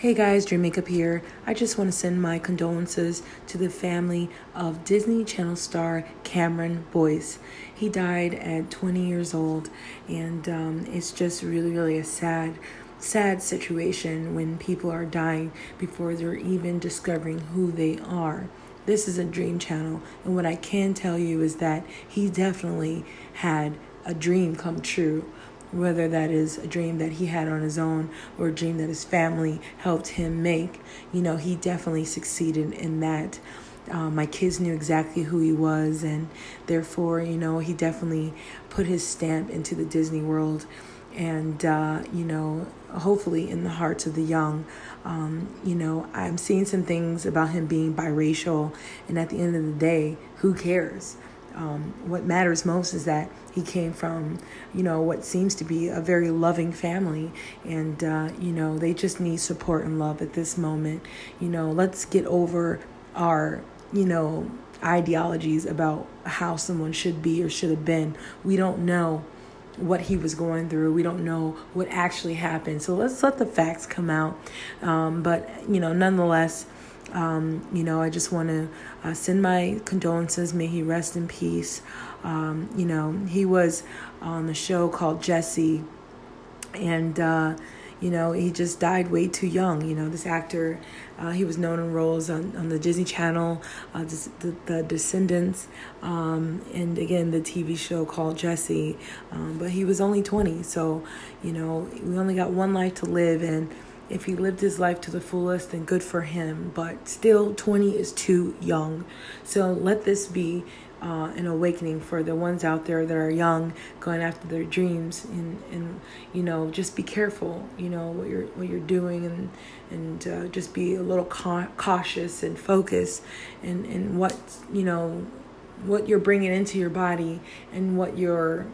Hey guys, Dream Makeup here. I just want to send my condolences to the family of Disney Channel star Cameron Boyce. He died at 20 years old, and um, it's just really, really a sad, sad situation when people are dying before they're even discovering who they are. This is a dream channel, and what I can tell you is that he definitely had a dream come true whether that is a dream that he had on his own or a dream that his family helped him make. You know, he definitely succeeded in that. Uh, my kids knew exactly who he was, and therefore, you know, he definitely put his stamp into the Disney world. And, uh, you know, hopefully in the hearts of the young. Um, you know, I'm seeing some things about him being biracial, and at the end of the day, who cares? Um, what matters most is that he came from, you know, what seems to be a very loving family. And, uh, you know, they just need support and love at this moment. You know, let's get over our, you know, ideologies about how someone should be or should have been. We don't know what he was going through. We don't know what actually happened. So let's let the facts come out. Um, but, you know, nonetheless, um, you know, I just want to uh, send my condolences. May he rest in peace. Um, you know, he was on the show called Jessie, and uh, you know, he just died way too young. You know, this actor, uh, he was known in roles on, on the Disney Channel, uh, the, the Descendants, um, and again, the TV show called Jessie. Um, but he was only 20, so, you know, we only got one life to live, and if he lived his life to the fullest, then good for him. But still, 20 is too young. So let this be uh, an awakening for the ones out there that are young, going after their dreams, and and you know just be careful, you know what you're what you're doing, and and uh, just be a little ca- cautious and focus, and and what you know what you're bringing into your body and what you're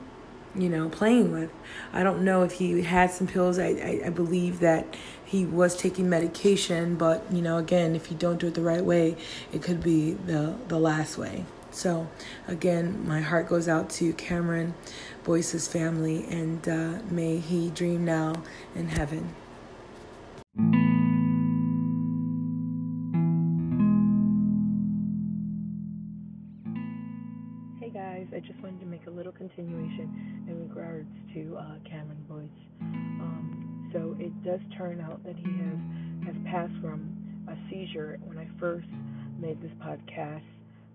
you know, playing with. I don't know if he had some pills. I, I, I, believe that he was taking medication, but you know, again, if you don't do it the right way, it could be the the last way. So, again, my heart goes out to Cameron Boyce's family, and uh, may he dream now in heaven. I just wanted to make a little continuation in regards to uh, Cameron Boyce. Um, so it does turn out that he has has passed from a seizure. When I first made this podcast,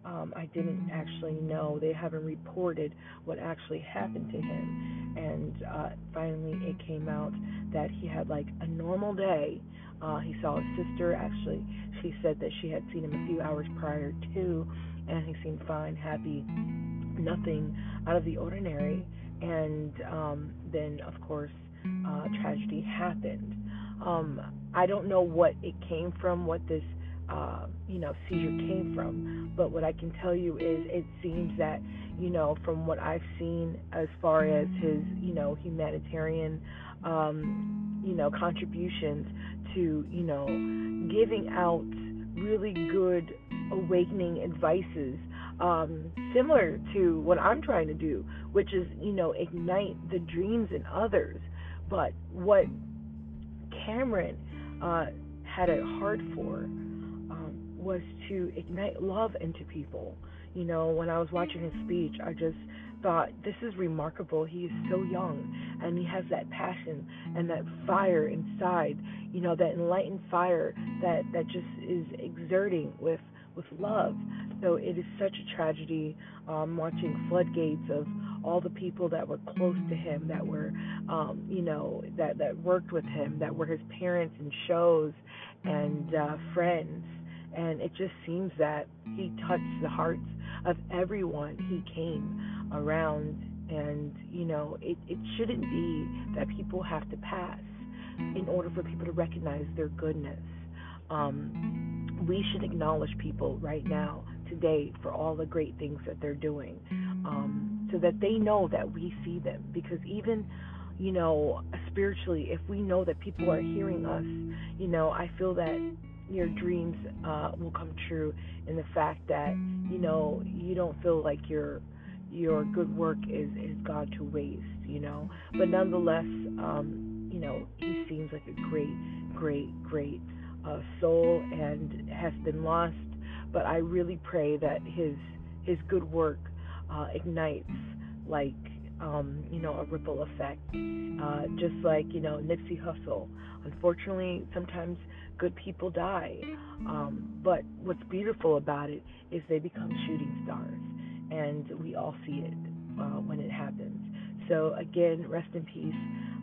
um, I didn't actually know. They haven't reported what actually happened to him. And uh, finally, it came out that he had like a normal day. Uh, he saw his sister. Actually, she said that she had seen him a few hours prior to and he seemed fine, happy, nothing out of the ordinary. And um, then, of course, uh, tragedy happened. Um, I don't know what it came from, what this, uh, you know, seizure came from. But what I can tell you is, it seems that, you know, from what I've seen as far as his, you know, humanitarian, um, you know, contributions to, you know, giving out really good awakening advices um, similar to what I'm trying to do, which is, you know, ignite the dreams in others. But what Cameron uh, had it hard for um, was to ignite love into people. You know, when I was watching his speech, I just thought, this is remarkable. He is so young and he has that passion and that fire inside, you know, that enlightened fire that, that just is exerting with, with love. So it is such a tragedy um, watching floodgates of all the people that were close to him, that were, um, you know, that, that worked with him, that were his parents and shows and uh, friends. And it just seems that he touched the hearts of everyone he came around. And, you know, it, it shouldn't be that people have to pass in order for people to recognize their goodness. Um, we should acknowledge people right now, today, for all the great things that they're doing, um, so that they know that we see them. Because even, you know, spiritually, if we know that people are hearing us, you know, I feel that your dreams uh, will come true in the fact that you know you don't feel like your your good work is is gone to waste you know but nonetheless um you know he seems like a great great, great uh, soul and has been lost. But I really pray that his his good work uh, ignites like um, you know a ripple effect, uh, just like you know Nipsey Hussle. Unfortunately, sometimes good people die, um, but what's beautiful about it is they become shooting stars, and we all see it uh, when it happens. So again, rest in peace,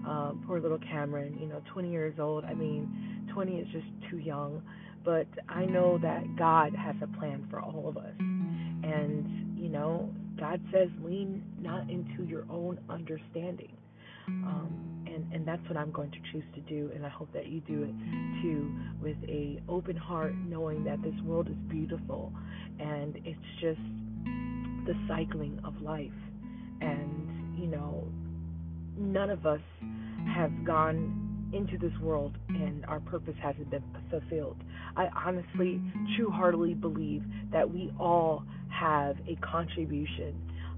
uh, poor little Cameron. You know, 20 years old. I mean, 20 is just too young. But I know that God has a plan for all of us, and you know, God says, lean not into your own understanding. Um, and, and that's what I'm going to choose to do, and I hope that you do it too with a open heart, knowing that this world is beautiful, and it's just the cycling of life, and you know, none of us have gone into this world and our purpose hasn't been fulfilled. I honestly, true heartedly believe that we all have a contribution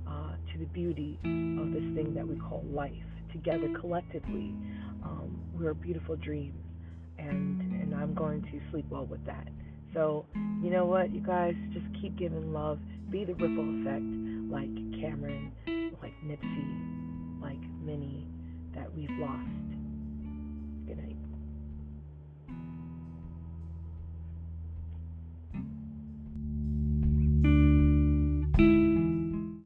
uh, to the beauty of this thing that we call life. Together, collectively, um, we're a beautiful dream, and and I'm going to sleep well with that. So, you know what, you guys, just keep giving love. Be the ripple effect, like Cameron, like Nipsey, like Minnie, that we've lost